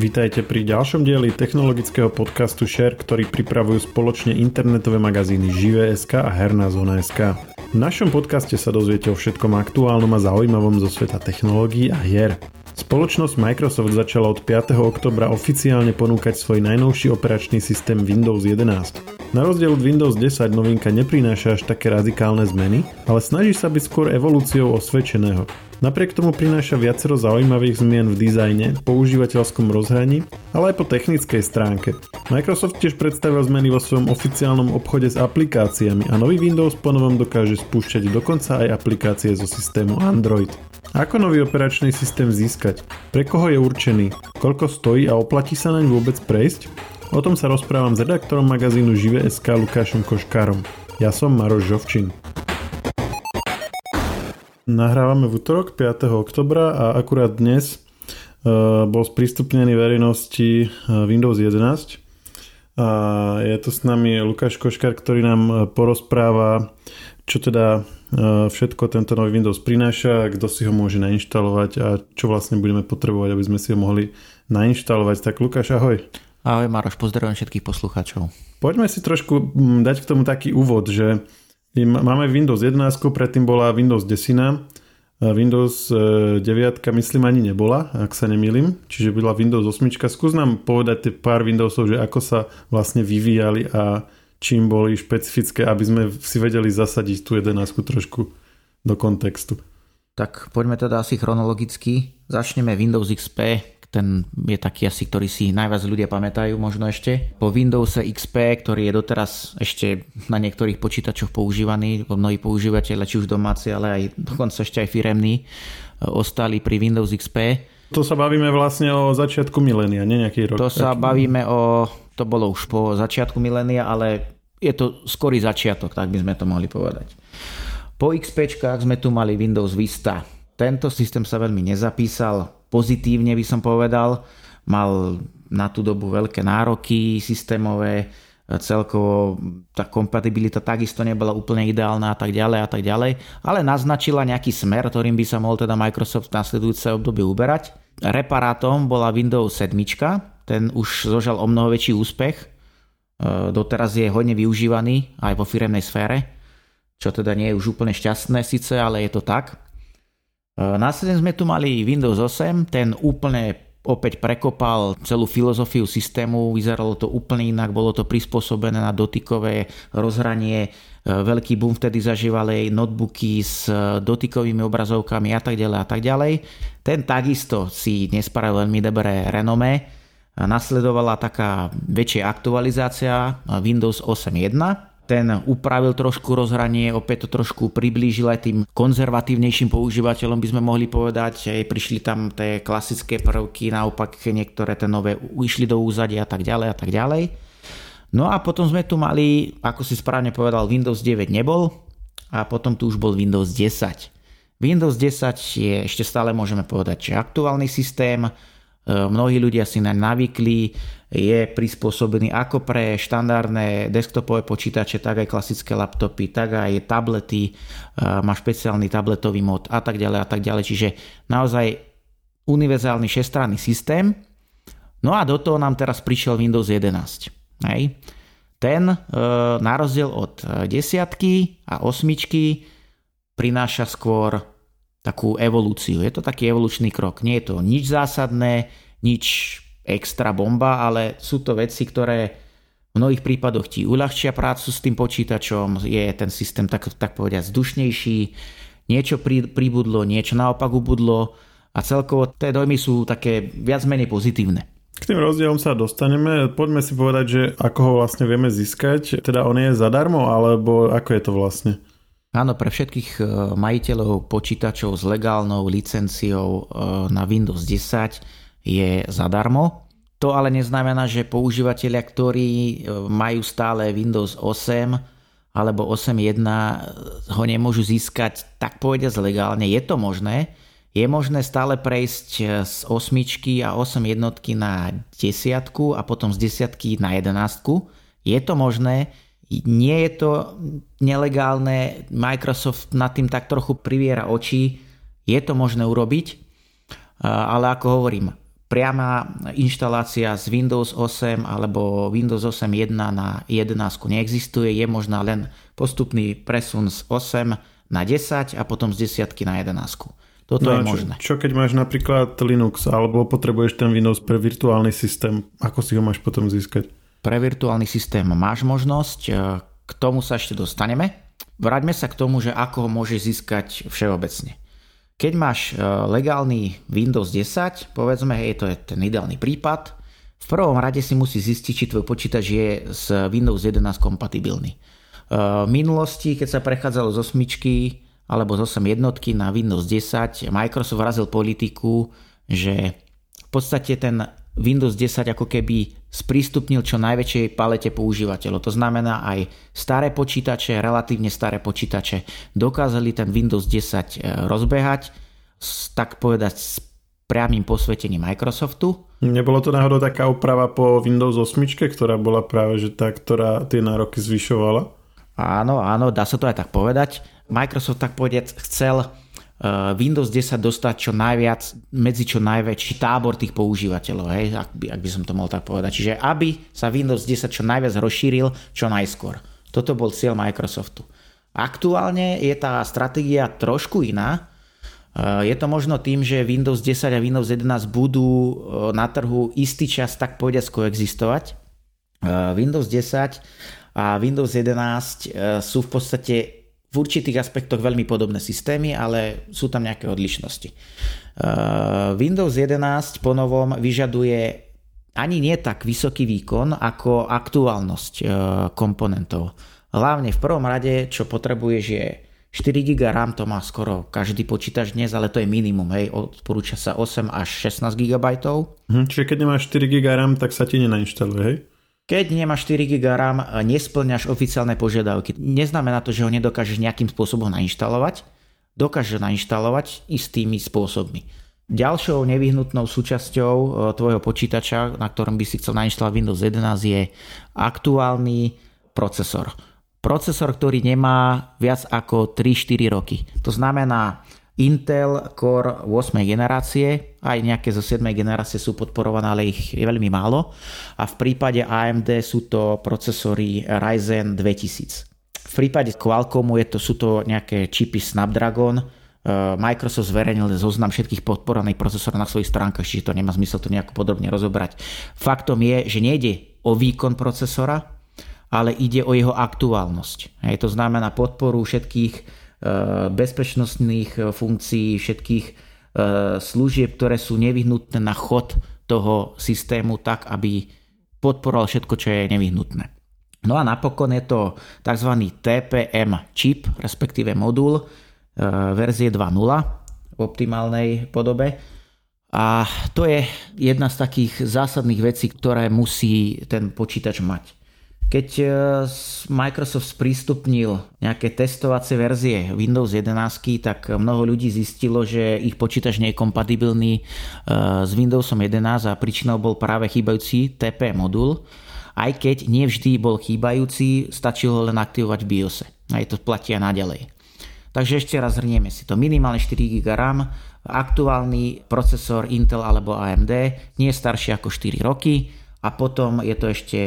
Vítajte pri ďalšom dieli technologického podcastu Share, ktorý pripravujú spoločne internetové magazíny Žive.sk a Herná zóna.sk. V našom podcaste sa dozviete o všetkom aktuálnom a zaujímavom zo sveta technológií a hier. Spoločnosť Microsoft začala od 5. oktobra oficiálne ponúkať svoj najnovší operačný systém Windows 11. Na rozdiel od Windows 10 novinka neprináša až také radikálne zmeny, ale snaží sa byť skôr evolúciou osvedčeného. Napriek tomu prináša viacero zaujímavých zmien v dizajne, používateľskom rozhraní, ale aj po technickej stránke. Microsoft tiež predstavil zmeny vo svojom oficiálnom obchode s aplikáciami a nový Windows ponovom dokáže spúšťať dokonca aj aplikácie zo systému Android. Ako nový operačný systém získať? Pre koho je určený? Koľko stojí a oplatí sa naň vôbec prejsť? O tom sa rozprávam s redaktorom magazínu Žive.sk Lukášom Koškárom. Ja som Maroš Žovčin. Nahrávame v útorok 5. oktobra a akurát dnes uh, bol sprístupnený verejnosti uh, Windows 11 a je tu s nami Lukáš Koškár, ktorý nám uh, porozpráva, čo teda všetko tento nový Windows prináša, kto si ho môže nainštalovať a čo vlastne budeme potrebovať, aby sme si ho mohli nainštalovať. Tak Lukáš, ahoj. Ahoj Maroš, pozdravujem všetkých poslucháčov. Poďme si trošku dať k tomu taký úvod, že máme Windows 11, predtým bola Windows 10, Windows 9 e, myslím ani nebola, ak sa nemýlim, čiže byla Windows 8. Skús nám povedať pár Windowsov, že ako sa vlastne vyvíjali a čím boli špecifické, aby sme si vedeli zasadiť tú 11 trošku do kontextu. Tak poďme teda asi chronologicky. Začneme Windows XP, ten je taký asi, ktorý si najviac ľudia pamätajú možno ešte. Po Windows XP, ktorý je doteraz ešte na niektorých počítačoch používaný, mnohí používateľe, či už domáci, ale aj dokonca ešte aj firemní, e, ostali pri Windows XP. To sa bavíme vlastne o začiatku milénia, nie nejaký rok. To sa taký... bavíme o, to bolo už po začiatku milénia, ale je to skorý začiatok, tak by sme to mohli povedať. Po XP sme tu mali Windows Vista. Tento systém sa veľmi nezapísal, pozitívne by som povedal. Mal na tú dobu veľké nároky systémové, celkovo tá kompatibilita takisto nebola úplne ideálna a tak ďalej a tak ďalej, ale naznačila nejaký smer, ktorým by sa mohol teda Microsoft v nasledujúce obdobie uberať. Reparátom bola Windows 7, ten už zožal o mnoho väčší úspech, e, doteraz je hodne využívaný aj vo firemnej sfére, čo teda nie je už úplne šťastné síce, ale je to tak. E, následne sme tu mali Windows 8, ten úplne opäť prekopal celú filozofiu systému, vyzeralo to úplne inak, bolo to prispôsobené na dotykové rozhranie, e, veľký boom vtedy zažívali notebooky s e, dotykovými obrazovkami a tak ďalej a tak ďalej. Ten takisto si nespravil veľmi dobré renomé. Nasledovala taká väčšia aktualizácia Windows 8.1, ten upravil trošku rozhranie, opäť to trošku priblížil aj tým konzervatívnejším používateľom, by sme mohli povedať, aj prišli tam tie klasické prvky, naopak niektoré tie nové išli do úzadia a tak ďalej a tak ďalej. No a potom sme tu mali, ako si správne povedal, Windows 9 nebol a potom tu už bol Windows 10. Windows 10 je ešte stále môžeme povedať, že aktuálny systém, mnohí ľudia si naň navykli, je prispôsobený ako pre štandardné desktopové počítače, tak aj klasické laptopy, tak aj tablety, e, má špeciálny tabletový mod a tak ďalej a tak ďalej. Čiže naozaj univerzálny šestranný systém. No a do toho nám teraz prišiel Windows 11. Hej. Ten e, na rozdiel od desiatky a osmičky prináša skôr takú evolúciu. Je to taký evolučný krok. Nie je to nič zásadné, nič extra bomba, ale sú to veci, ktoré v mnohých prípadoch ti uľahčia prácu s tým počítačom, je ten systém tak, tak povedať zdušnejší, niečo pri, pribudlo, niečo naopak ubudlo a celkovo tie dojmy sú také viac menej pozitívne. K tým rozdielom sa dostaneme. Poďme si povedať, že ako ho vlastne vieme získať. Teda on je zadarmo, alebo ako je to vlastne? Áno, pre všetkých e, majiteľov počítačov s legálnou licenciou e, na Windows 10 je zadarmo. To ale neznamená, že používateľia, ktorí e, majú stále Windows 8 alebo 8.1 ho nemôžu získať tak povediať legálne. Je to možné. Je možné stále prejsť z 8 a 8 jednotky na desiatku a potom z desiatky na jedenáctku. Je to možné, nie je to nelegálne, Microsoft nad tým tak trochu priviera oči, je to možné urobiť, ale ako hovorím, priama inštalácia z Windows 8 alebo Windows 8.1 na 11 neexistuje, je možná len postupný presun z 8 na 10 a potom z 10 na 11. Toto no je možné. Čo, čo keď máš napríklad Linux alebo potrebuješ ten Windows pre virtuálny systém, ako si ho máš potom získať? Pre virtuálny systém máš možnosť, e, k tomu sa ešte dostaneme. Vráťme sa k tomu, že ako ho môžeš získať všeobecne. Keď máš e, legálny Windows 10, povedzme, hej, to je ten ideálny prípad, v prvom rade si musí zistiť, či tvoj počítač je s Windows 11 kompatibilný. E, v minulosti, keď sa prechádzalo z osmičky alebo z 8 jednotky na Windows 10, Microsoft razil politiku, že v podstate ten Windows 10 ako keby sprístupnil čo najväčšej palete používateľov. To znamená aj staré počítače, relatívne staré počítače dokázali ten Windows 10 e, rozbehať, tak povedať s priamým posvetením Microsoftu. Nebolo to náhodou taká úprava po Windows 8, ktorá bola práve že tá, ktorá tie nároky zvyšovala? Áno, áno, dá sa to aj tak povedať. Microsoft tak povedať chcel Windows 10 dostať čo najviac, medzi čo najväčší tábor tých používateľov, hej, ak, by, ak by som to mohol tak povedať. Čiže aby sa Windows 10 čo najviac rozšíril čo najskôr. Toto bol cieľ Microsoftu. Aktuálne je tá stratégia trošku iná. Eh, je to možno tým, že Windows 10 a Windows 11 budú eh, na trhu istý čas tak povediať koexistovať. Windows 10 a Windows 11 sú v podstate v určitých aspektoch veľmi podobné systémy, ale sú tam nejaké odlišnosti. Uh, Windows 11 po novom vyžaduje ani nie tak vysoký výkon ako aktuálnosť uh, komponentov. Hlavne v prvom rade, čo potrebuješ je 4 GB RAM, to má skoro každý počítač dnes, ale to je minimum, hej, odporúča sa 8 až 16 GB. Hm, čiže keď nemáš 4 GB RAM, tak sa ti nenainštaluje, hej? Keď nemáš 4 GB RAM, nesplňaš oficiálne požiadavky. Neznamená to, že ho nedokážeš nejakým spôsobom nainštalovať. Dokážeš nainštalovať istými spôsobmi. Ďalšou nevyhnutnou súčasťou e, tvojho počítača, na ktorom by si chcel nainštalovať Windows 11, je aktuálny procesor. Procesor, ktorý nemá viac ako 3-4 roky. To znamená, Intel Core 8 generácie, aj nejaké zo 7 generácie sú podporované, ale ich je veľmi málo. A v prípade AMD sú to procesory Ryzen 2000. V prípade Qualcommu je to, sú to nejaké čipy Snapdragon, Microsoft zverejnil zoznam všetkých podporovaných procesorov na svojich stránkach, čiže to nemá zmysel to nejako podrobne rozobrať. Faktom je, že nejde o výkon procesora, ale ide o jeho aktuálnosť. Hej, to znamená podporu všetkých bezpečnostných eh, funkcií, všetkých eh, služieb, ktoré sú nevyhnutné na chod toho systému tak, aby podporoval všetko, čo je nevyhnutné. No a napokon je to tzv. TPM čip, respektíve modul verzie 2.0 v optimálnej podobe. A to je jedna z takých zásadných vecí, ktoré musí ten počítač mať. Keď e, Microsoft sprístupnil nejaké testovacie verzie Windows 11, tak mnoho ľudí zistilo, že ich počítač nie je kompatibilný e, s Windowsom 11 a príčinou bol práve chýbajúci TP modul. Aj keď nevždy bol chýbajúci, stačilo ho len aktivovať v BIOSe. Aj to platia naďalej. Takže ešte raz zhrnieme si to. Minimálne 4 GB RAM, aktuálny procesor Intel alebo AMD, nie je starší ako 4 roky a potom je to ešte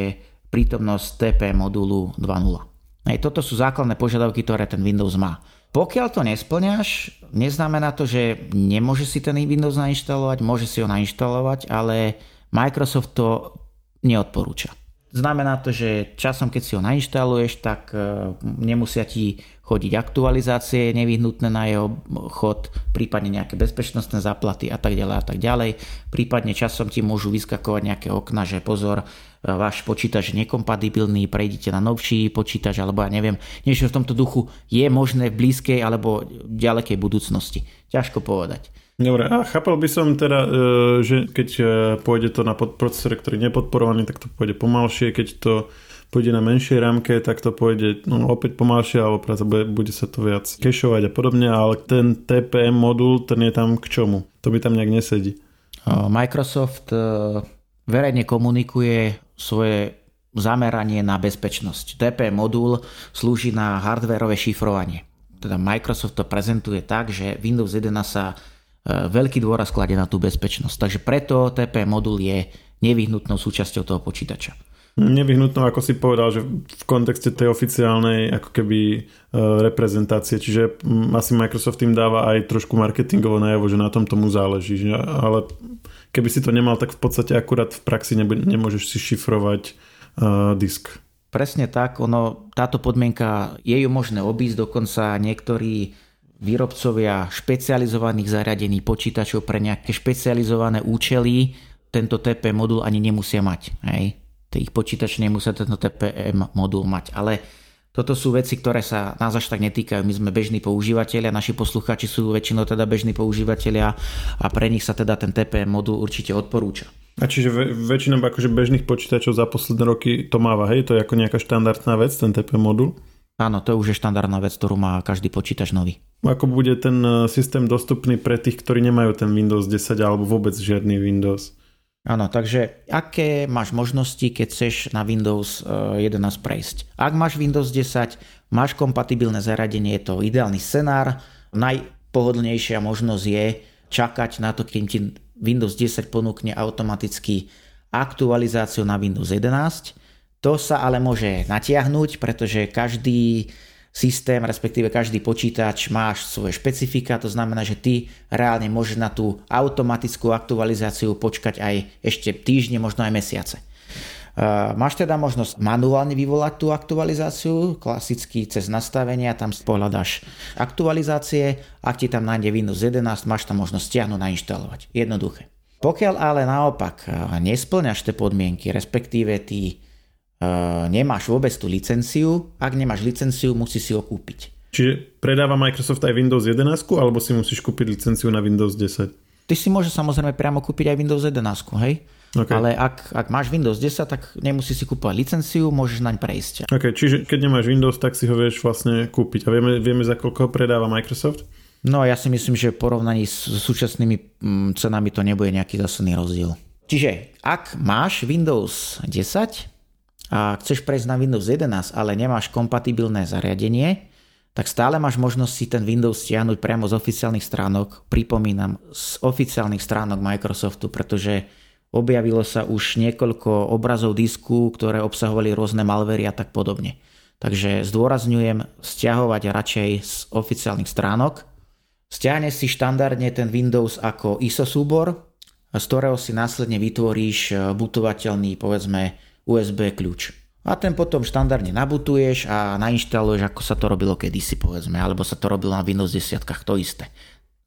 prítomnosť TP modulu 2.0. Hej, toto sú základné požiadavky, ktoré ten Windows má. Pokiaľ to nesplňaš, neznamená to, že nemôže si ten Windows nainštalovať, môže si ho nainštalovať, ale Microsoft to neodporúča. Znamená to, že časom, keď si ho nainštaluješ, tak e, nemusia ti chodiť aktualizácie nevyhnutné na jeho chod, prípadne nejaké bezpečnostné záplaty a tak ďalej a tak ďalej. Prípadne časom ti môžu vyskakovať nejaké okna, že pozor, váš počítač nekompatibilný, prejdite na novší počítač alebo ja neviem, niečo v tomto duchu je možné v blízkej alebo ďalekej budúcnosti. Ťažko povedať. Dobre, a chápal by som teda, e, že keď e, pôjde to na procesore, ktorý je nepodporovaný, tak to pôjde pomalšie, keď to pôjde na menšej rámke, tak to pôjde no, opäť pomalšie, alebo bude, bude sa to viac kešovať a podobne, ale ten TPM modul, ten je tam k čomu? To by tam nejak nesedí. Microsoft e, verejne komunikuje svoje zameranie na bezpečnosť. TPM modul slúži na hardwareové šifrovanie. Teda Microsoft to prezentuje tak, že Windows 11 sa veľký dôraz kladie na tú bezpečnosť. Takže preto TP modul je nevyhnutnou súčasťou toho počítača. Nevyhnutnou, ako si povedal, že v kontexte tej oficiálnej ako keby e, reprezentácie, čiže asi Microsoft im dáva aj trošku marketingovo najavo, že na tom tomu záleží, že? ale keby si to nemal, tak v podstate akurát v praxi nemôžeš si šifrovať uh, disk. Presne tak, ono, táto podmienka je ju možné obísť, dokonca niektorí výrobcovia špecializovaných zariadení počítačov pre nejaké špecializované účely tento TP modul ani nemusia mať. Hej? ich počítač nemusia tento TPM modul mať. Ale toto sú veci, ktoré sa nás až tak netýkajú. My sme bežní používateľia, naši poslucháči sú väčšinou teda bežní používateľia a pre nich sa teda ten TPM modul určite odporúča. A čiže väčšinou akože bežných počítačov za posledné roky to máva, hej? To je ako nejaká štandardná vec, ten TPM modul? Áno, to už je štandardná vec, ktorú má každý počítač nový. Ako bude ten eh, systém dostupný pre tých, ktorí nemajú ten Windows 10 alebo vôbec žiadny Windows? Áno, takže aké máš možnosti, keď chceš na Windows 11 eh, prejsť? Ak máš Windows 10, máš kompatibilné zariadenie, je to ideálny scenár. Najpohodlnejšia možnosť je čakať na to, kým ti Windows 10 ponúkne automaticky aktualizáciu na Windows 11. To sa ale môže natiahnuť, pretože každý systém, respektíve každý počítač máš svoje špecifika, to znamená, že ty reálne môžeš na tú automatickú aktualizáciu počkať aj ešte týždne, možno aj mesiace. Uh, máš teda možnosť manuálne vyvolať tú aktualizáciu, klasicky cez nastavenia, tam pohľadáš aktualizácie, ak ti tam nájde Windows 11, máš tam možnosť stiahnuť, nainštalovať. Jednoduché. Pokiaľ ale naopak nesplňaš tie podmienky, respektíve ty nemáš vôbec tú licenciu. Ak nemáš licenciu, musíš si ho kúpiť. Čiže predáva Microsoft aj Windows 11 alebo si musíš kúpiť licenciu na Windows 10? Ty si môžeš samozrejme priamo kúpiť aj Windows 11, hej? Okay. Ale ak, ak máš Windows 10, tak nemusíš si kúpovať licenciu, môžeš naň prejsť. Ok, čiže keď nemáš Windows, tak si ho vieš vlastne kúpiť. A vieme, vieme za koľko predáva Microsoft? No ja si myslím, že v porovnaní s súčasnými mm, cenami to nebude nejaký zásadný rozdiel. Čiže ak máš Windows 10, a chceš prejsť na Windows 11, ale nemáš kompatibilné zariadenie, tak stále máš možnosť si ten Windows stiahnuť priamo z oficiálnych stránok, pripomínam, z oficiálnych stránok Microsoftu, pretože objavilo sa už niekoľko obrazov disku, ktoré obsahovali rôzne malvery a tak podobne. Takže zdôrazňujem stiahovať radšej z oficiálnych stránok. Stiahne si štandardne ten Windows ako ISO súbor, z ktorého si následne vytvoríš butovateľný, povedzme, USB kľúč. A ten potom štandardne nabutuješ a nainštaluješ, ako sa to robilo kedysi, povedzme, alebo sa to robilo na Windows 10, to isté.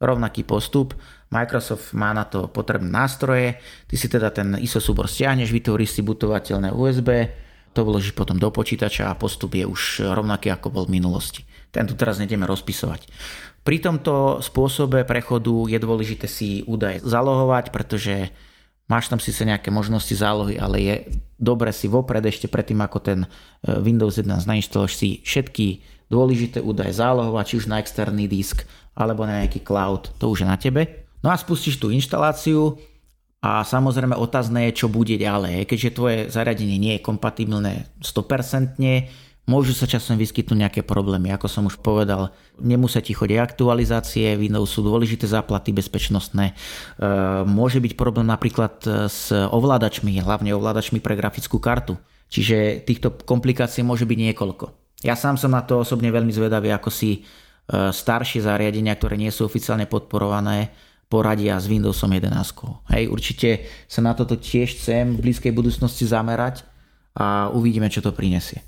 Rovnaký postup, Microsoft má na to potrebné nástroje, ty si teda ten ISO súbor stiahneš, vytvoríš si butovateľné USB, to vložíš potom do počítača a postup je už rovnaký ako bol v minulosti. Ten tu teraz nejdeme rozpisovať. Pri tomto spôsobe prechodu je dôležité si údaje zalohovať, pretože Máš tam síce nejaké možnosti zálohy, ale je dobre si vopred ešte predtým, ako ten e, Windows 11 nainštaluješ si všetky dôležité údaje zálohovať, či už na externý disk alebo na nejaký cloud, to už je na tebe. No a spustíš tú inštaláciu a samozrejme otázne je, čo bude ďalej. Keďže tvoje zariadenie nie je kompatibilné 100%, Môžu sa časom vyskytnúť nejaké problémy, ako som už povedal. Nemusia ti chodiť aktualizácie, Windows sú dôležité záplaty bezpečnostné. E, môže byť problém napríklad e, s ovládačmi, hlavne ovládačmi pre grafickú kartu. Čiže týchto komplikácií môže byť niekoľko. Ja sám som na to osobne veľmi zvedavý, ako si e, staršie zariadenia, ktoré nie sú oficiálne podporované, poradia s Windowsom 11. Hej, určite sa na toto tiež chcem v blízkej budúcnosti zamerať a uvidíme, čo to prinesie.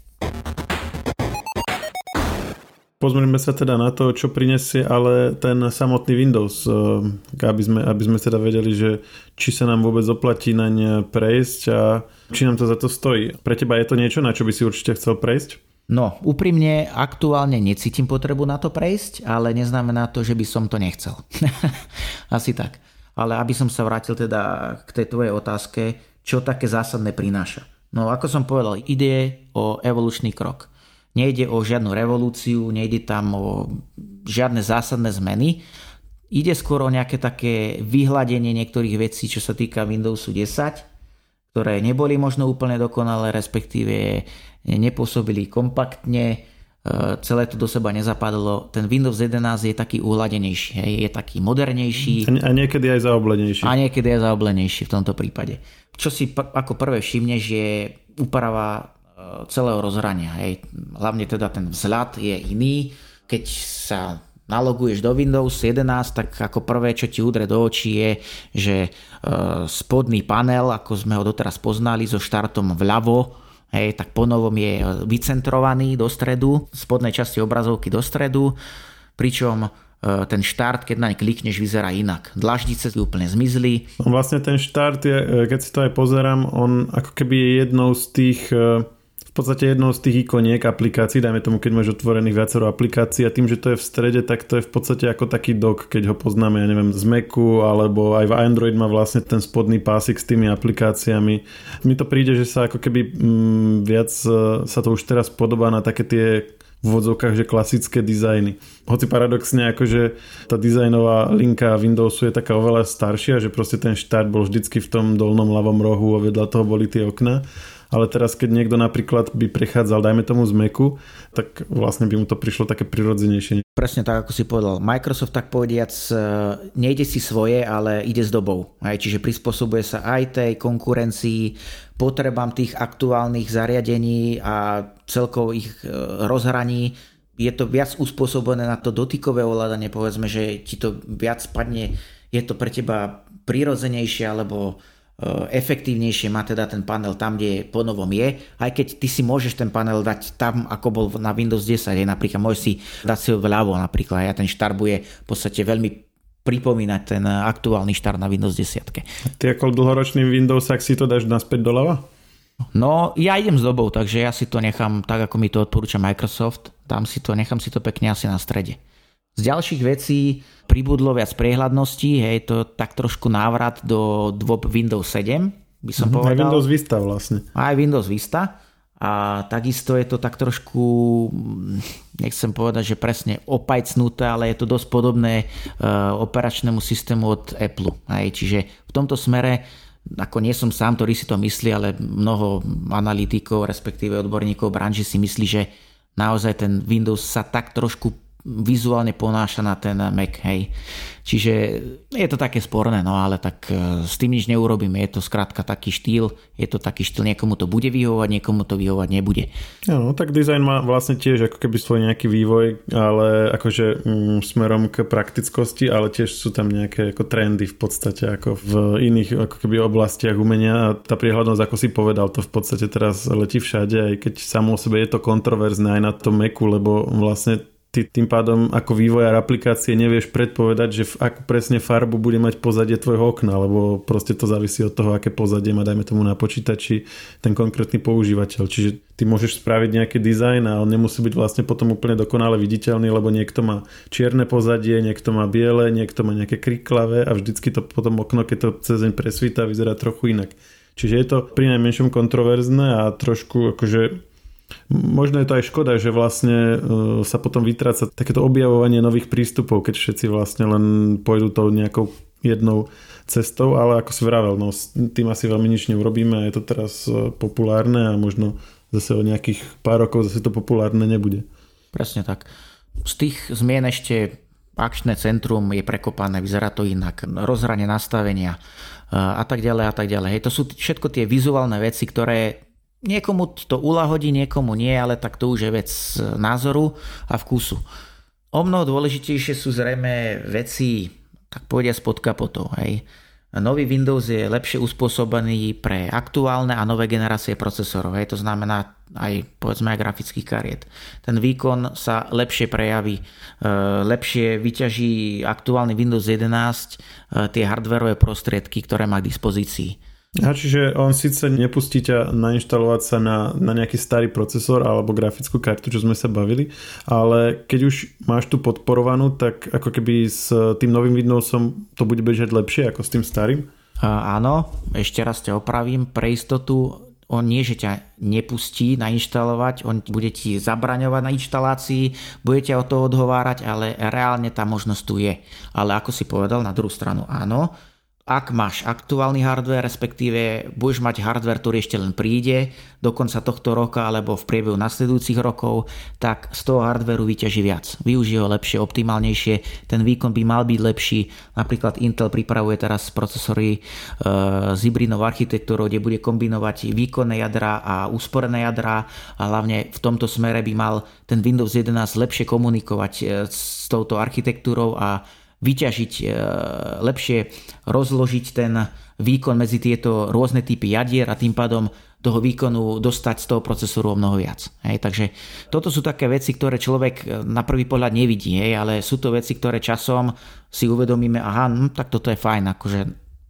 Pozrieme sa teda na to, čo prinesie ale ten samotný Windows, eh, aby sme, aby sme teda vedeli, že či sa nám vôbec oplatí naň prejsť a či nám to za to stojí. Pre teba je to niečo, na čo by si určite chcel prejsť? No, úprimne aktuálne necítim potrebu na to prejsť, ale neznamená to, že by som to nechcel. Asi tak. Ale aby som sa vrátil teda k tej tvojej otázke, čo také zásadné prináša. No, ako som povedal, ide o evolučný krok. Nejde o žiadnu revolúciu, nejde tam o žiadne zásadné zmeny. Ide skôr o nejaké také vyhľadenie niektorých vecí, čo sa týka Windowsu 10, ktoré neboli možno úplne dokonalé, respektíve nepôsobili kompaktne, celé to do seba nezapadlo. Ten Windows 11 je taký uhladenejší, je taký modernejší. A niekedy aj zaoblenejší. A niekedy aj zaoblenejší v tomto prípade. Čo si ako prvé všimneš je úprava e, celého rozhrania. Hej. Hlavne teda ten vzhľad je iný. Keď sa naloguješ do Windows 11, tak ako prvé, čo ti udre do očí je, že e, spodný panel, ako sme ho doteraz poznali, so štartom vľavo, hej, tak ponovom je vycentrovaný do stredu, spodnej časti obrazovky do stredu, pričom e, ten štart, keď naň klikneš, vyzerá inak. Dlaždice úplne zmizli. No vlastne ten štart je, e, keď si to aj pozerám, on ako keby je jednou z tých e, podstate jednou z tých ikoniek aplikácií, dajme tomu, keď máš otvorených viacero aplikácií a tým, že to je v strede, tak to je v podstate ako taký dock, keď ho poznáme, ja neviem, z Macu alebo aj v Android má vlastne ten spodný pásik s tými aplikáciami. Mi to príde, že sa ako keby mm, viac e, sa to už teraz podobá na také tie v vodzovkách, že klasické dizajny. Hoci paradoxne, akože tá dizajnová linka Windowsu je taká oveľa staršia, že proste ten štart bol vždycky v tom dolnom ľavom rohu a vedľa toho boli tie okna ale teraz keď niekto napríklad by prechádzal, dajme tomu z Macu, tak vlastne by mu to prišlo také prirodzenejšie. Presne tak, ako si povedal. Microsoft tak povediac e, nejde si svoje, ale ide s dobou. Aj, čiže prispôsobuje sa aj tej konkurencii, potrebám tých aktuálnych zariadení a celkovo ich e, rozhraní. Je to viac uspôsobené na to dotykové ovládanie, povedzme, že ti to viac padne, je to pre teba prirodzenejšie, alebo efektívnejšie má teda ten panel tam, kde ponovom je, aj keď ty si môžeš ten panel dať tam, ako bol na Windows 10, je napríklad môžeš si dať si ho vľavo napríklad, ja ten štart bude v podstate veľmi pripomínať ten aktuálny štart na Windows 10. Ty ako dlhoročný Windows, ak si to dáš naspäť doľava? No, ja idem s dobou, takže ja si to nechám tak, ako mi to odporúča Microsoft. Tam si to, nechám si to pekne asi na strede. Z ďalších vecí pribudlo viac priehľadnosti, hej, to tak trošku návrat do dôb Windows 7, by som mm-hmm, povedal. Aj Windows Vista vlastne. Aj Windows Vista. A takisto je to tak trošku, nechcem povedať, že presne opajcnuté, ale je to dosť podobné uh, operačnému systému od Apple. Hej. Čiže v tomto smere ako nie som sám, ktorý si to myslí, ale mnoho analytikov, respektíve odborníkov branži si myslí, že naozaj ten Windows sa tak trošku vizuálne ponáša na ten Mac, hej. Čiže je to také sporné, no ale tak e, s tým nič neurobíme, je to skrátka taký štýl, je to taký štýl, niekomu to bude vyhovovať, niekomu to vyhovovať nebude. No, tak dizajn má vlastne tiež ako keby svoj nejaký vývoj, ale akože mm, smerom k praktickosti, ale tiež sú tam nejaké ako trendy v podstate ako v iných ako keby oblastiach umenia a tá priehľadnosť, ako si povedal, to v podstate teraz letí všade, aj keď samo o sebe je to kontroverzné aj na tom Macu, lebo vlastne ty tým pádom ako vývojár aplikácie nevieš predpovedať, že v akú presne farbu bude mať pozadie tvojho okna, lebo proste to závisí od toho, aké pozadie má, dajme tomu na počítači ten konkrétny používateľ. Čiže ty môžeš spraviť nejaký dizajn a on nemusí byť vlastne potom úplne dokonale viditeľný, lebo niekto má čierne pozadie, niekto má biele, niekto má nejaké kriklavé a vždycky to potom okno, keď to cez deň presvíta, vyzerá trochu inak. Čiže je to pri najmenšom kontroverzné a trošku akože Možno je to aj škoda, že vlastne e, sa potom vytráca takéto objavovanie nových prístupov, keď všetci vlastne len pôjdu tou nejakou jednou cestou, ale ako si vravel, no s tým asi veľmi nič neurobíme je to teraz e, populárne a možno zase o nejakých pár rokov zase to populárne nebude. Presne tak. Z tých zmien ešte akčné centrum je prekopané, vyzerá to inak, rozhranie nastavenia e, a tak ďalej a tak ďalej. Hej, to sú všetko tie vizuálne veci, ktoré Niekomu to ulahodí, niekomu nie, ale tak to už je vec názoru a vkusu. O mnoho dôležitejšie sú zrejme veci, tak povedia spod kapotou. Hej. Nový Windows je lepšie uspôsobený pre aktuálne a nové generácie procesorov. Hej. To znamená aj povedzme aj grafických kariet. Ten výkon sa lepšie prejaví, e, lepšie vyťaží aktuálny Windows 11 e, tie hardwareové prostriedky, ktoré má k dispozícii a čiže on síce nepustí ťa nainštalovať sa na, na nejaký starý procesor alebo grafickú kartu, čo sme sa bavili, ale keď už máš tu podporovanú, tak ako keby s tým novým Windowsom to bude bežať lepšie ako s tým starým? A, áno, ešte raz ťa opravím, pre istotu on nie, že ťa nepustí nainštalovať, on bude ti zabraňovať na inštalácii, bude ťa o to odhovárať, ale reálne tá možnosť tu je. Ale ako si povedal, na druhú stranu áno, ak máš aktuálny hardware, respektíve budeš mať hardware, ktorý ešte len príde do konca tohto roka alebo v priebehu nasledujúcich rokov, tak z toho hardwareu vyťaží viac. Využije ho lepšie, optimálnejšie, ten výkon by mal byť lepší. Napríklad Intel pripravuje teraz procesory e, s hybridnou architektúrou, kde bude kombinovať výkonné jadra a úsporené jadra a hlavne v tomto smere by mal ten Windows 11 lepšie komunikovať e, s touto architektúrou a vyťažiť, e, lepšie rozložiť ten výkon medzi tieto rôzne typy jadier a tým pádom toho výkonu dostať z toho procesoru o mnoho viac. Hej, takže toto sú také veci, ktoré človek e, na prvý pohľad nevidí, hej, ale sú to veci, ktoré časom si uvedomíme, aha, hm, tak toto je fajn, akože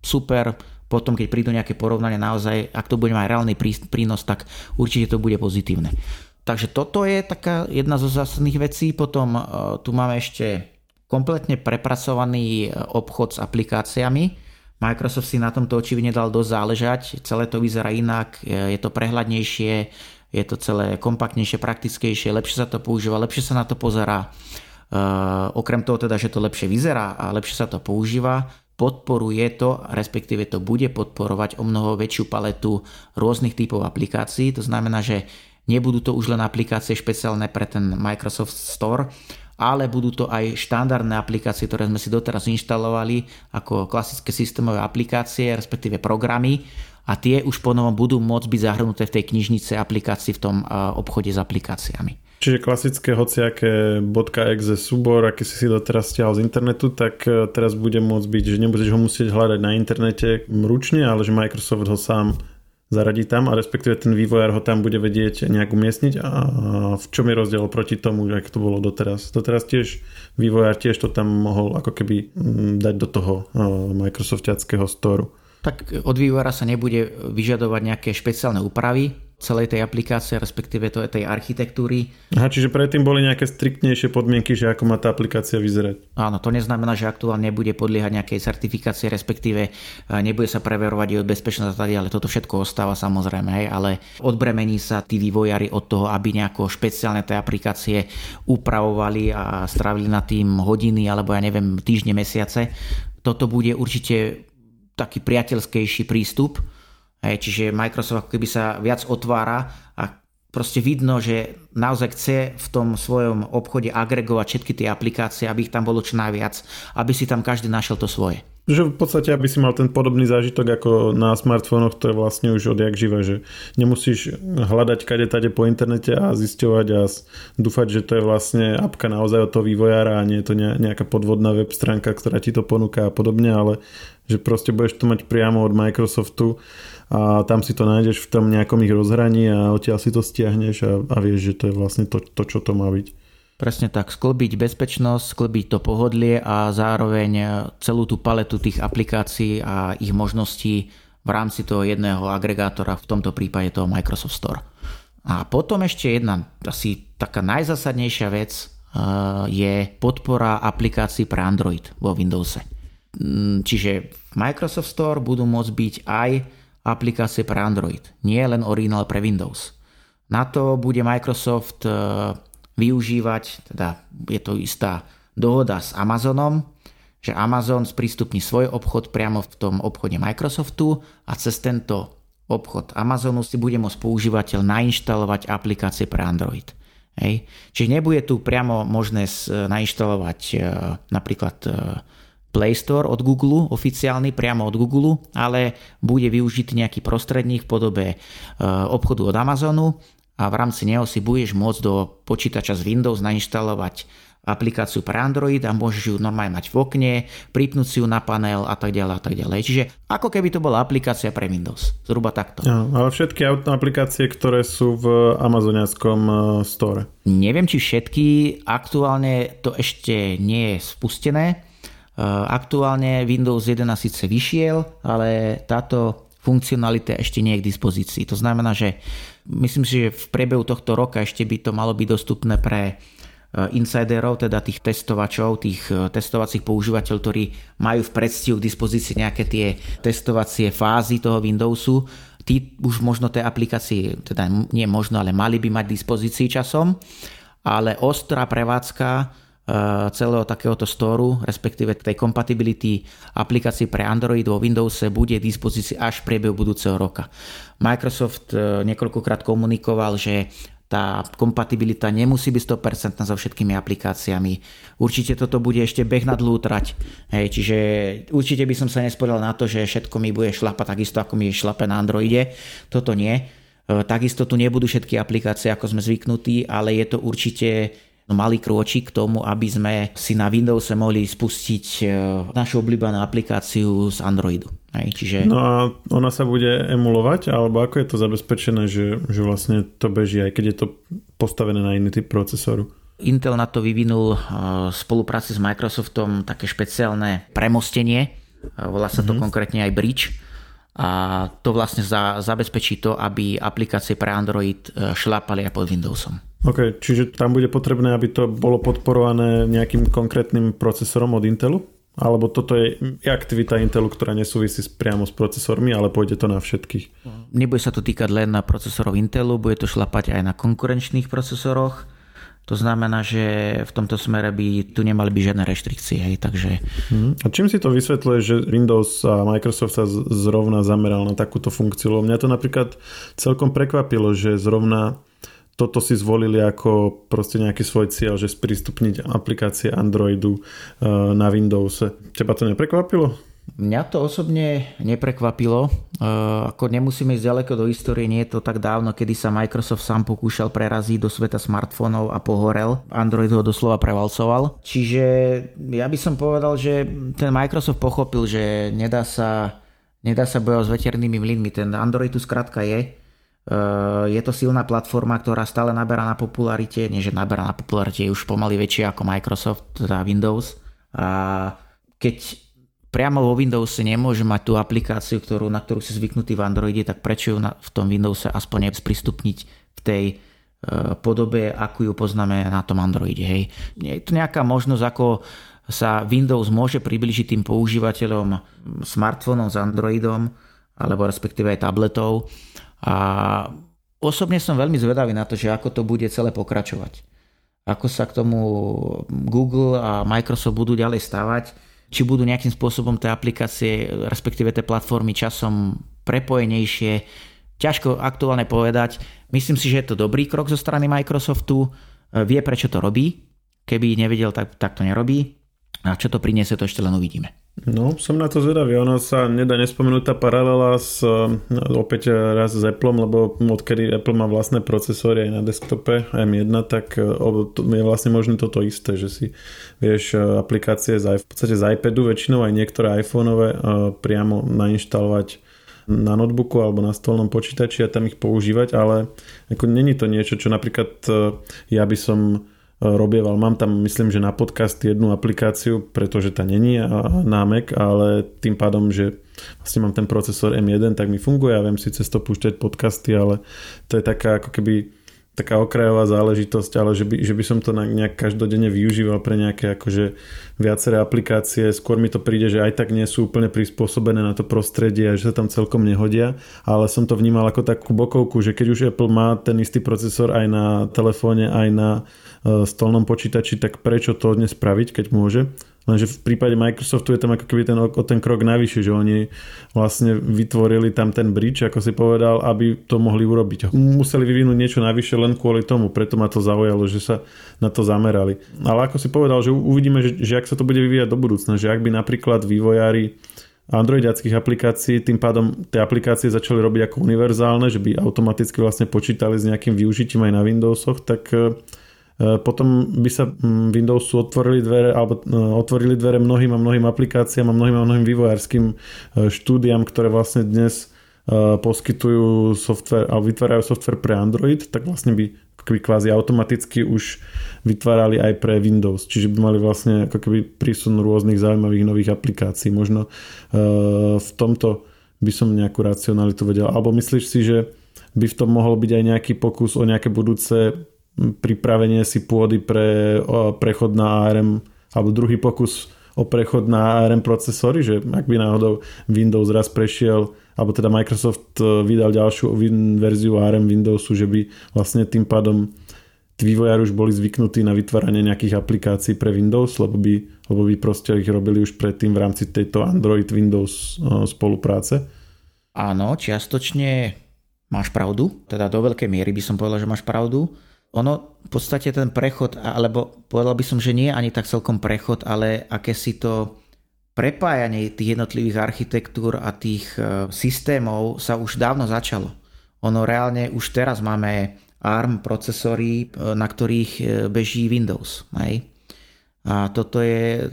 super, potom keď prídu nejaké porovnania naozaj, ak to bude mať reálny prínos, tak určite to bude pozitívne. Takže toto je taká jedna zo zásadných vecí. Potom uh, tu máme ešte kompletne prepracovaný e, obchod s aplikáciami. Microsoft si na tomto očividne dal dosť záležať, celé to vyzerá inak, e, je to prehľadnejšie, je to celé kompaktnejšie, praktickejšie, lepšie sa to používa, lepšie sa na to pozerá. Uh, okrem toho teda, že to lepšie vyzerá a lepšie sa to používa, podporuje to, respektíve to bude podporovať o mnoho väčšiu paletu rôznych typov aplikácií. To znamená, že nebudú to už len aplikácie špeciálne pre ten Microsoft Store, ale budú to aj štandardné aplikácie, ktoré sme si doteraz inštalovali ako klasické systémové aplikácie, respektíve programy a tie už ponovom budú môcť byť zahrnuté v tej knižnice aplikácií v tom obchode s aplikáciami. Čiže klasické hociaké .exe súbor, aký si si doteraz stiahol z internetu, tak e, teraz bude môcť byť, že nebudeš ho musieť hľadať na internete ručne, ale že Microsoft ho sám zaradí tam a respektíve ten vývojár ho tam bude vedieť nejak umiestniť a v čom je rozdiel proti tomu, ako to bolo doteraz. Doteraz tiež vývojár tiež to tam mohol ako keby mm, dať do toho Microsoftiackého storu. Tak od vývojára sa nebude vyžadovať nejaké špeciálne úpravy, celej tej aplikácie, respektíve to, tej architektúry. Aha, čiže predtým boli nejaké striktnejšie podmienky, že ako má tá aplikácia vyzerať. Áno, to neznamená, že aktuálne nebude podliehať nejakej certifikácie, respektíve e, nebude sa preverovať jeho bezpečnosť a tak ale toto všetko ostáva samozrejme, hej, ale odbremení sa tí vývojári od toho, aby nejako špeciálne tie aplikácie upravovali a strávili na tým hodiny alebo ja neviem týždne, mesiace. Toto bude určite taký priateľskejší prístup, Hej, čiže Microsoft ako keby sa viac otvára a proste vidno, že naozaj chce v tom svojom obchode agregovať všetky tie aplikácie, aby ich tam bolo čo najviac, aby si tam každý našiel to svoje. Že v podstate, aby si mal ten podobný zážitok ako na smartfónoch, ktoré vlastne už odjak živé, že nemusíš hľadať kade tade po internete a zisťovať a dúfať, že to je vlastne apka naozaj od toho vývojára a nie je to nejaká podvodná web stránka, ktorá ti to ponúka a podobne, ale že proste budeš to mať priamo od Microsoftu a tam si to nájdeš v tom nejakom ich rozhraní a odtiaľ si to stiahneš a, a vieš, že to je vlastne to, to, čo to má byť. Presne tak, sklbiť bezpečnosť, sklbiť to pohodlie a zároveň celú tú paletu tých aplikácií a ich možností v rámci toho jedného agregátora, v tomto prípade toho Microsoft Store. A potom ešte jedna asi taká najzásadnejšia vec eh, je podpora aplikácií pre Android vo Windowse. Mm, čiže v Microsoft Store budú môcť byť aj aplikácie pre Android, nie len originál pre Windows. Na to bude Microsoft e, využívať, teda je to istá dohoda s Amazonom, že Amazon sprístupní svoj obchod priamo v tom obchode Microsoftu a cez tento obchod Amazonu si bude môcť používateľ nainštalovať aplikácie pre Android. Hej. Čiže nebude tu priamo možné nainštalovať e, napríklad e, Play Store od Google, oficiálny priamo od Google, ale bude využitý nejaký prostredník v podobe e, obchodu od Amazonu a v rámci neho si budeš môcť do počítača z Windows nainštalovať aplikáciu pre Android a môžeš ju normálne mať v okne, pripnúť si ju na panel a tak ďalej a tak ďalej. Čiže ako keby to bola aplikácia pre Windows. Zhruba takto. Ja, ale všetky aplikácie, ktoré sú v amazoniackom e, store. Neviem, či všetky. Aktuálne to ešte nie je spustené aktuálne Windows 11 síce vyšiel, ale táto funkcionalita ešte nie je k dispozícii. To znamená, že myslím si, že v priebehu tohto roka ešte by to malo byť dostupné pre eh, insiderov, teda tých testovačov, tých eh, testovacích používateľov, ktorí majú v predstihu k dispozícii nejaké tie testovacie fázy toho Windowsu. Tí už možno tie aplikácie, teda nie možno, ale mali by mať dispozícii časom, ale ostrá prevádzka celého takéhoto storu, respektíve tej compatibility aplikácií pre Android vo Windowse bude v dispozícii až v priebehu budúceho roka. Microsoft e, niekoľkokrát komunikoval, že tá kompatibilita nemusí byť 100% so všetkými aplikáciami. Určite toto bude ešte beh na dlhú trať. Hej, čiže určite by som sa nespodal na to, že všetko mi bude šlapať takisto, ako mi šlape na Androide. Toto nie. E, takisto tu nebudú všetky aplikácie, ako sme zvyknutí, ale je to určite malý krôčik k tomu, aby sme si na Windowse mohli spustiť e, našu obľúbenú aplikáciu z Androidu. Hej, čiže... No a ona sa bude emulovať, alebo ako je to zabezpečené, že, že vlastne to beží, aj keď je to postavené na iný typ procesoru? Intel na to vyvinul v spolupráci s Microsoftom také špeciálne premostenie, volá sa to mm-hmm. konkrétne aj Bridge a to vlastne za, zabezpečí to, aby aplikácie pre Android e, šlápali aj pod Windowsom. OK, čiže tam bude potrebné, aby to bolo podporované nejakým konkrétnym procesorom od Intelu? Alebo toto je aktivita Intelu, ktorá nesúvisí priamo s procesormi, ale pôjde to na všetkých? Nebude sa to týkať len na procesorov Intelu, bude to šlapať aj na konkurenčných procesoroch. To znamená, že v tomto smere by tu nemali byť žiadne reštrikcie. Hej, takže... Hmm. A čím si to vysvetľuje, že Windows a Microsoft sa zrovna zameral na takúto funkciu? Mňa to napríklad celkom prekvapilo, že zrovna toto si zvolili ako proste nejaký svoj cieľ, že sprístupniť aplikácie Androidu eh, na Windowse. Teba to neprekvapilo? Mňa to osobne neprekvapilo. Eh, ako nemusíme ísť ďaleko do histórie, nie je to tak dávno, kedy sa Microsoft sám pokúšal preraziť do sveta smartfónov a pohorel. Android ho doslova prevalcoval. Čiže ja by som povedal, že ten Microsoft pochopil, že nedá sa, nedá sa bojovať s veternými mlynmi. Ten Android tu skrátka je je to silná platforma, ktorá stále naberá na popularite, nie že naberá na popularite, je už pomaly väčšia ako Microsoft, teda Windows. A keď priamo vo Windowse nemôže mať tú aplikáciu, ktorú, na ktorú si zvyknutý v Androide, tak prečo ju na, v tom Windowse aspoň sprístupniť v tej e, podobe, ako ju poznáme na tom Androide. Hej. Je to nejaká možnosť, ako sa Windows môže približiť tým používateľom smartfónov s Androidom, alebo respektíve aj tabletov, a osobne som veľmi zvedavý na to, že ako to bude celé pokračovať. Ako sa k tomu Google a Microsoft budú ďalej stavať, či budú nejakým spôsobom tie aplikácie, respektíve tie platformy časom prepojenejšie. Ťažko aktuálne povedať. Myslím si, že je to dobrý krok zo strany Microsoftu. Vie, prečo to robí. Keby nevedel, tak, tak to nerobí. A čo to priniesie, to ešte len uvidíme. No, som na to zvedavý. Ono sa nedá nespomenúť tá paralela s, opäť raz s Apple, lebo odkedy Apple má vlastné procesory aj na desktope M1, tak e, je vlastne možné toto isté, že si vieš aplikácie z, v podstate z iPadu, väčšinou aj niektoré iPhoneové priamo nainštalovať na notebooku alebo na stolnom počítači a tam ich používať, ale ako není to niečo, čo napríklad ja by som robieval. Mám tam, myslím, že na podcast jednu aplikáciu, pretože tá není na Mac, ale tým pádom, že vlastne mám ten procesor M1, tak mi funguje a viem si cez to púšťať podcasty, ale to je taká ako keby taká okrajová záležitosť, ale že by, že by som to nejak každodenne využíval pre nejaké akože viaceré aplikácie. Skôr mi to príde, že aj tak nie sú úplne prispôsobené na to prostredie a že sa tam celkom nehodia, ale som to vnímal ako takú bokovku, že keď už Apple má ten istý procesor aj na telefóne, aj na e, stolnom počítači, tak prečo to dnes spraviť, keď môže? Lenže v prípade Microsoftu je tam ako keby ten, o ten krok navyše, že oni vlastne vytvorili tam ten bridge, ako si povedal, aby to mohli urobiť. Museli vyvinúť niečo navyše len kvôli tomu, preto ma to zaujalo, že sa na to zamerali. Ale ako si povedal, že uvidíme, že, že ak sa to bude vyvíjať do budúcna, že ak by napríklad vývojári androidiackých aplikácií, tým pádom tie aplikácie začali robiť ako univerzálne, že by automaticky vlastne počítali s nejakým využitím aj na Windowsoch, tak E, potom by sa mm, Windowsu otvorili dvere, alebo e, otvorili dvere mnohým a mnohým aplikáciám a mnohým a mnohým vývojárským e, štúdiam, ktoré vlastne dnes poskytujú software a vytvárajú software pre Android, tak vlastne by kvázi automaticky už vytvárali aj pre Windows. Čiže by mali vlastne ako keby prísun rôznych zaujímavých nových aplikácií. Možno v tomto by som nejakú racionalitu vedel. Alebo myslíš si, že by v tom mohol byť aj nejaký pokus o nejaké budúce pripravenie si pôdy pre prechod na ARM alebo druhý pokus o prechod na ARM procesory, že ak by náhodou Windows raz prešiel alebo teda Microsoft e, vydal ďalšiu verziu ARM Windowsu, že by vlastne tým pádom tí vývojári už boli zvyknutí na vytváranie nejakých aplikácií pre Windows, lebo by, lebo by proste ich robili už predtým v rámci tejto Android-Windows spolupráce? Áno, čiastočne máš pravdu, teda do veľkej miery by som povedal, že máš pravdu. Ono v podstate ten prechod, alebo povedal by som, že nie ani tak celkom prechod, ale aké si to prepájanie tých jednotlivých architektúr a tých e, systémov sa už dávno začalo. Ono reálne už teraz máme ARM procesory, e, na ktorých e, beží Windows. Hej? A toto je,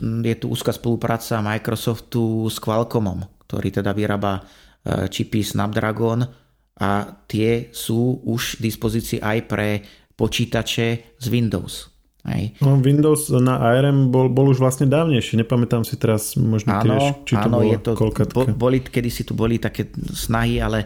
je tu úzka spolupráca Microsoftu s Qualcommom, ktorý teda vyrába čipy Snapdragon a tie sú už v dispozícii aj pre počítače z Windows. Hej. No, Windows na ARM bol, bol už vlastne dávnejší, nepamätám si teraz možno áno, tiež, či to áno, je to, bo, boli, kedy si tu boli také snahy, ale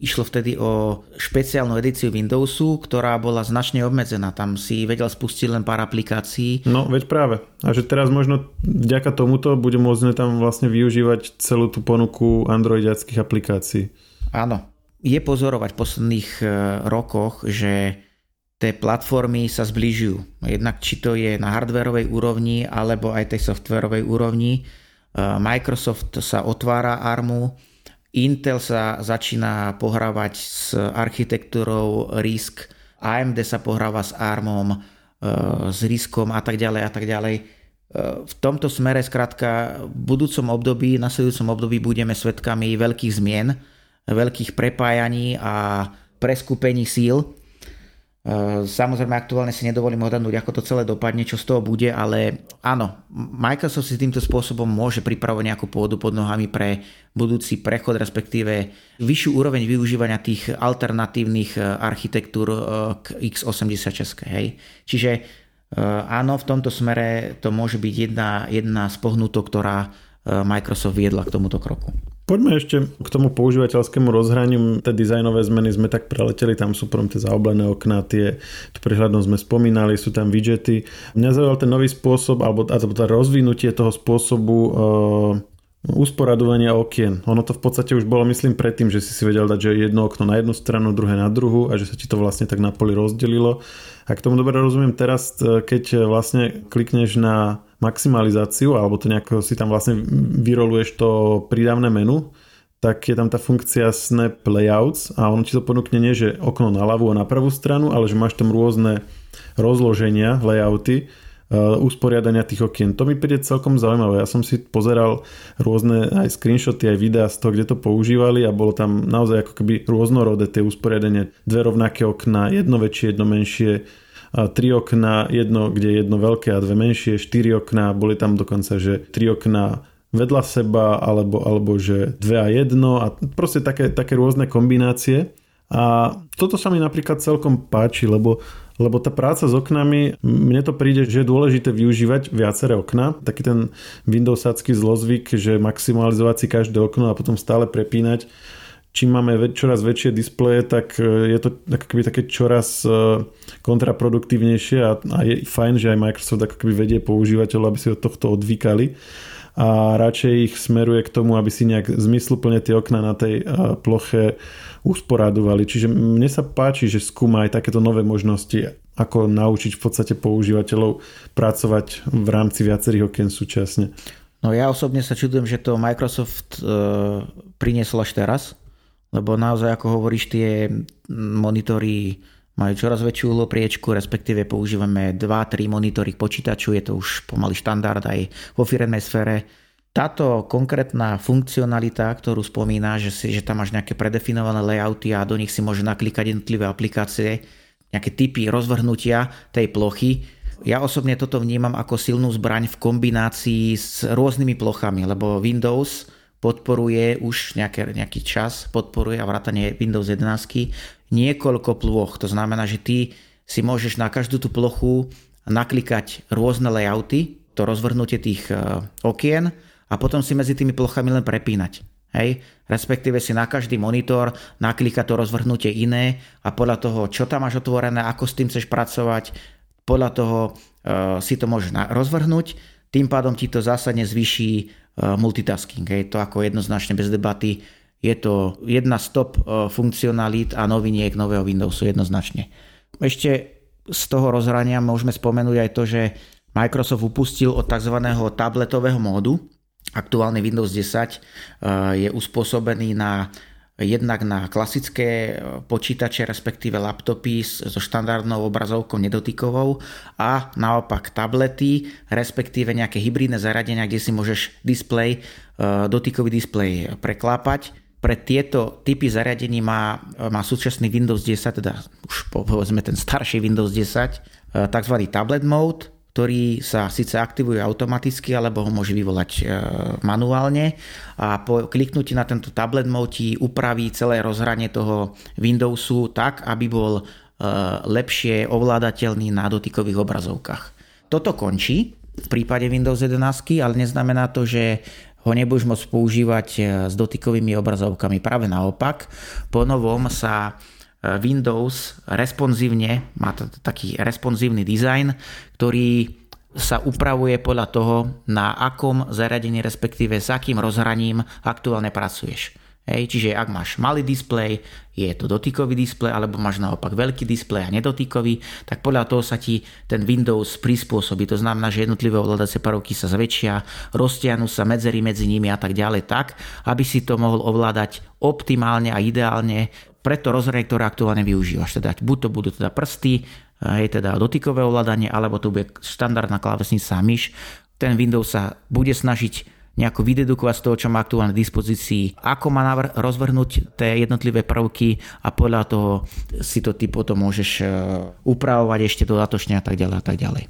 išlo vtedy o špeciálnu edíciu Windowsu, ktorá bola značne obmedzená. Tam si vedel spustiť len pár aplikácií. No, veď práve. A že teraz možno vďaka tomuto bude môcť tam vlastne využívať celú tú ponuku androidiackých aplikácií. Áno, je pozorovať v posledných e, rokoch, že tie platformy sa zbližujú. Jednak či to je na hardwareovej úrovni alebo aj tej softwarovej úrovni. E, Microsoft sa otvára ARMu, Intel sa začína pohrávať s architektúrou RISC, AMD sa pohráva s ARMom, e, s RISCom a tak ďalej a tak ďalej. V tomto smere skrátka v budúcom období, nasledujúcom období budeme svedkami veľkých zmien, veľkých prepájaní a preskupení síl. E, samozrejme aktuálne si nedovolím odhadnúť, ako to celé dopadne, čo z toho bude, ale áno, Microsoft si týmto spôsobom môže pripravovať nejakú pôdu pod nohami pre budúci prechod, respektíve vyššiu úroveň využívania tých alternatívnych e, architektúr e, k x86. Hej. Čiže áno, v tomto smere to môže byť jedna, jedna z pohnutok, ktorá Microsoft viedla k tomuto kroku. Poďme ešte k tomu používateľskému rozhraniu. Tie dizajnové zmeny sme tak preleteli, tam sú prvom tie zaoblené okná, tie, tú prehľadnosť sme spomínali, sú tam widgety. Mňa zaujal ten nový spôsob, alebo, alebo to rozvinutie toho spôsobu uh, usporadovania okien. Ono to v podstate už bolo, myslím, predtým, že si si vedel dať, že jedno okno na jednu stranu, druhé na druhú a že sa ti to vlastne tak na poli rozdelilo. A k tomu dobre rozumiem teraz, e, keď vlastne klikneš na maximalizáciu, alebo to nejako si tam vlastne vyroluješ to prídavné menu, tak je tam tá funkcia Snap Layouts a ono ti to ponúkne nie, že okno na ľavú a na pravú stranu, ale že máš tam rôzne rozloženia, layouty, usporiadania tých okien. To mi príde celkom zaujímavé. Ja som si pozeral rôzne aj screenshoty, aj videá z toho, kde to používali a bolo tam naozaj ako keby rôznorodé tie usporiadanie. Dve rovnaké okna, jedno väčšie, jedno menšie, tri okna, jedno, kde je jedno veľké a dve menšie, štyri okna, boli tam dokonca, že tri okna vedľa seba, alebo, alebo že dve a jedno a proste také, také rôzne kombinácie. A toto sa mi napríklad celkom páči, lebo, lebo tá práca s oknami, mne to príde, že je dôležité využívať viaceré okna. Taký ten Windowsácky zlozvyk, že maximalizovať si každé okno a potom stále prepínať čím máme čoraz väčšie displeje, tak e, je to keby také čoraz e, kontraproduktívnejšie a, a je fajn, že aj Microsoft ako keby vedie používateľov, aby si od tohto odvykali a radšej ich smeruje k tomu, aby si nejak zmysluplne tie okna na tej ploche usporadovali. Čiže mne sa páči, že skúma aj takéto nové možnosti, ako naučiť v podstate používateľov pracovať v rámci viacerých okien súčasne. No ja osobne sa čudujem, že to Microsoft e, priniesol až teraz, lebo naozaj, ako hovoríš, tie monitory majú čoraz väčšiu uhlopriečku, respektíve používame 2-3 monitory počítaču, je to už pomaly štandard aj vo firemnej sfére. Táto konkrétna funkcionalita, ktorú spomína, že, si, že tam máš nejaké predefinované layouty a do nich si môže naklikať jednotlivé aplikácie, nejaké typy rozvrhnutia tej plochy, ja osobne toto vnímam ako silnú zbraň v kombinácii s rôznymi plochami, lebo Windows podporuje už nejaký, nejaký čas, podporuje a vrátanie Windows 11 niekoľko ploch. To znamená, že ty si môžeš na každú tú plochu naklikať rôzne layouty, to rozvrhnutie tých e, okien a potom si medzi tými plochami len prepínať. Hej? Respektíve si na každý monitor naklikať to rozvrhnutie iné a podľa toho, čo tam máš otvorené, ako s tým chceš pracovať, podľa toho uh, si to môžeš rozvrhnúť, tým pádom ti to zásadne zvýši Eh, multitasking. Je to ako jednoznačne bez debaty. Je to jedna z top eh, funkcionalít a noviniek nového Windowsu jednoznačne. Ešte z toho rozhrania môžeme spomenúť aj to, že Microsoft upustil od tzv. tabletového módu. Aktuálny Windows 10 eh, je uspôsobený na jednak na klasické eh, počítače, respektíve laptopy so štandardnou obrazovkou nedotykovou a naopak tablety, respektíve nejaké hybridné zariadenia, kde si môžeš display, dotykový displej preklápať. Pre tieto typy zariadení má, má súčasný Windows 10, teda už povedzme ten starší Windows 10, tzv. tablet mode, ktorý sa síce aktivuje automaticky, alebo ho môže vyvolať e, manuálne a po kliknutí na tento tablet mode ti upraví celé rozhranie toho Windowsu tak, aby bol e, lepšie ovládateľný na dotykových obrazovkách. Toto končí v prípade Windows 11, ale neznamená to, že ho nebudeš môcť používať e, s dotykovými obrazovkami. Práve naopak, po novom sa Eh, Windows responsívne, má to taký responsívny dizajn, ktorý sa upravuje podľa toho, na akom zariadení, respektíve s akým rozhraním aktuálne pracuješ. Hej, čiže ak máš malý displej, je to dotykový displej, alebo máš naopak veľký displej a nedotykový, tak podľa toho sa ti ten Windows prispôsobí. To znamená, že jednotlivé ovládacie prvky sa zväčšia, roztiahnu sa medzery medzi nimi a tak ďalej tak, aby si to mohol ovládať optimálne a ideálne pre to rozhranie, ktoré aktuálne využívaš. Teda buď to budú teda prsty, je teda dotykové ovládanie, alebo to bude štandardná klávesnica a myš. Ten Windows sa bude snažiť nejako vydedukovať z toho, čo má aktuálne dispozícii, ako má navr- rozvrhnúť tie jednotlivé prvky a podľa toho si to ty potom môžeš e, upravovať ešte dodatočne a tak ďalej a tak ďalej.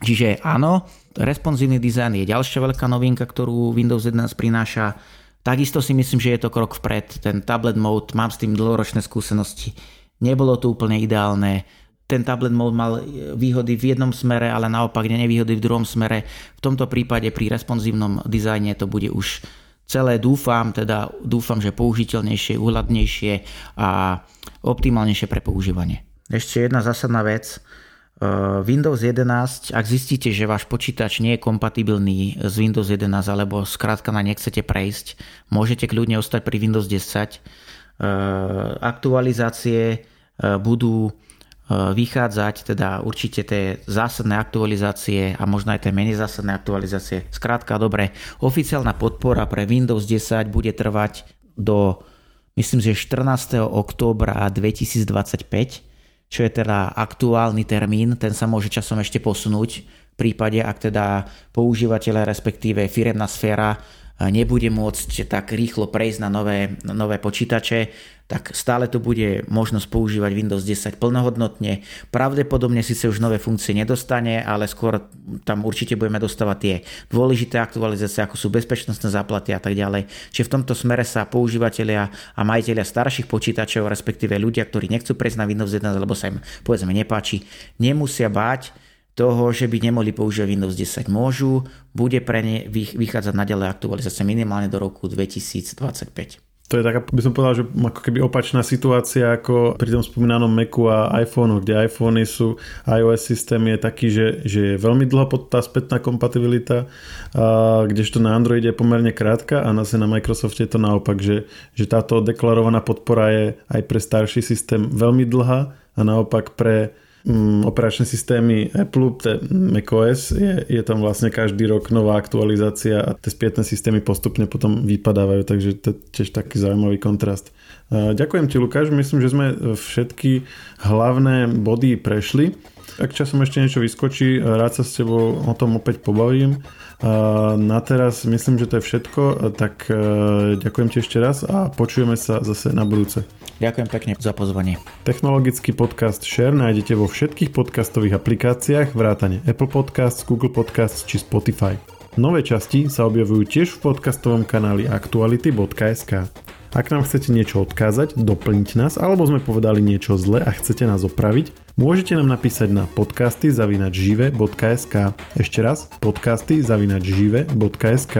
Čiže áno, responsívny dizajn je ďalšia veľká novinka, ktorú Windows 11 prináša Takisto si myslím, že je to krok vpred. Ten tablet mode, mám s tým dlhoročné skúsenosti. Nebolo to úplne ideálne. Ten tablet mal výhody v jednom smere, ale naopak nevýhody v druhom smere. V tomto prípade pri responsívnom dizajne to bude už celé dúfam, teda dúfam, že použiteľnejšie, uhľadnejšie a optimálnejšie pre používanie. Ešte jedna zásadná vec. Eh, Windows 11, ak zistíte, že váš počítač nie je kompatibilný s Windows 11 alebo skrátka na nechcete prejsť, môžete kľudne ostať pri Windows 10. Eh, aktualizácie budú vychádzať, teda určite tie zásadné aktualizácie a možno aj tie menej zásadné aktualizácie. Skrátka, dobre, oficiálna podpora pre Windows 10 bude trvať do, myslím, že 14. októbra 2025 čo je teda aktuálny termín, ten sa môže časom ešte posunúť v prípade, ak teda používateľe, respektíve firemná sféra nebude môcť tak rýchlo prejsť na nové, nové počítače, tak stále to bude možnosť používať Windows 10 plnohodnotne. Pravdepodobne síce už nové funkcie nedostane, ale skôr tam určite budeme dostávať tie dôležité aktualizácie, ako sú bezpečnostné záplaty a tak ďalej. Čiže v tomto smere sa používateľia a majiteľia starších počítačov, respektíve ľudia, ktorí nechcú prejsť na Windows 11, lebo sa im povedzme nepáči, nemusia báť, toho, že by nemohli používať Windows 10. Môžu, bude pre ne vychádzať naďalej aktualizácia minimálne do roku 2025. To je taká, by som povedal, že ako keby opačná situácia ako pri tom spomínanom Macu a iPhoneu, kde iPhony sú, iOS systém je taký, že, že je veľmi dlho pod tá spätná kompatibilita, a kdežto na Androide je pomerne krátka a na, na Microsofte je to naopak, že, že táto deklarovaná podpora je aj pre starší systém veľmi dlhá a naopak pre Mm, operačné systémy Apple, macOS, je, je tam vlastne každý rok nová aktualizácia a tie spätné systémy postupne potom vypadávajú, takže to je tiež taký zaujímavý kontrast. Ďakujem ti Lukáš, myslím, že sme všetky hlavné body prešli. Ak časom ešte niečo vyskočí, rád sa s tebou o tom opäť pobavím. Na teraz myslím, že to je všetko, tak e, ďakujem ti ešte raz a počujeme sa zase na budúce. Ďakujem pekne za pozvanie. Technologický podcast Share nájdete vo všetkých podcastových aplikáciách vrátane Apple Podcasts, Google Podcasts či Spotify. Nové časti sa objavujú tiež v podcastovom kanáli aktuality.sk. Ak nám chcete niečo odkázať, doplniť nás, alebo sme povedali niečo zle a chcete nás opraviť, môžete nám napísať na podcasty zavinačžive.sk. Ešte raz, podcasty zavinačžive.sk.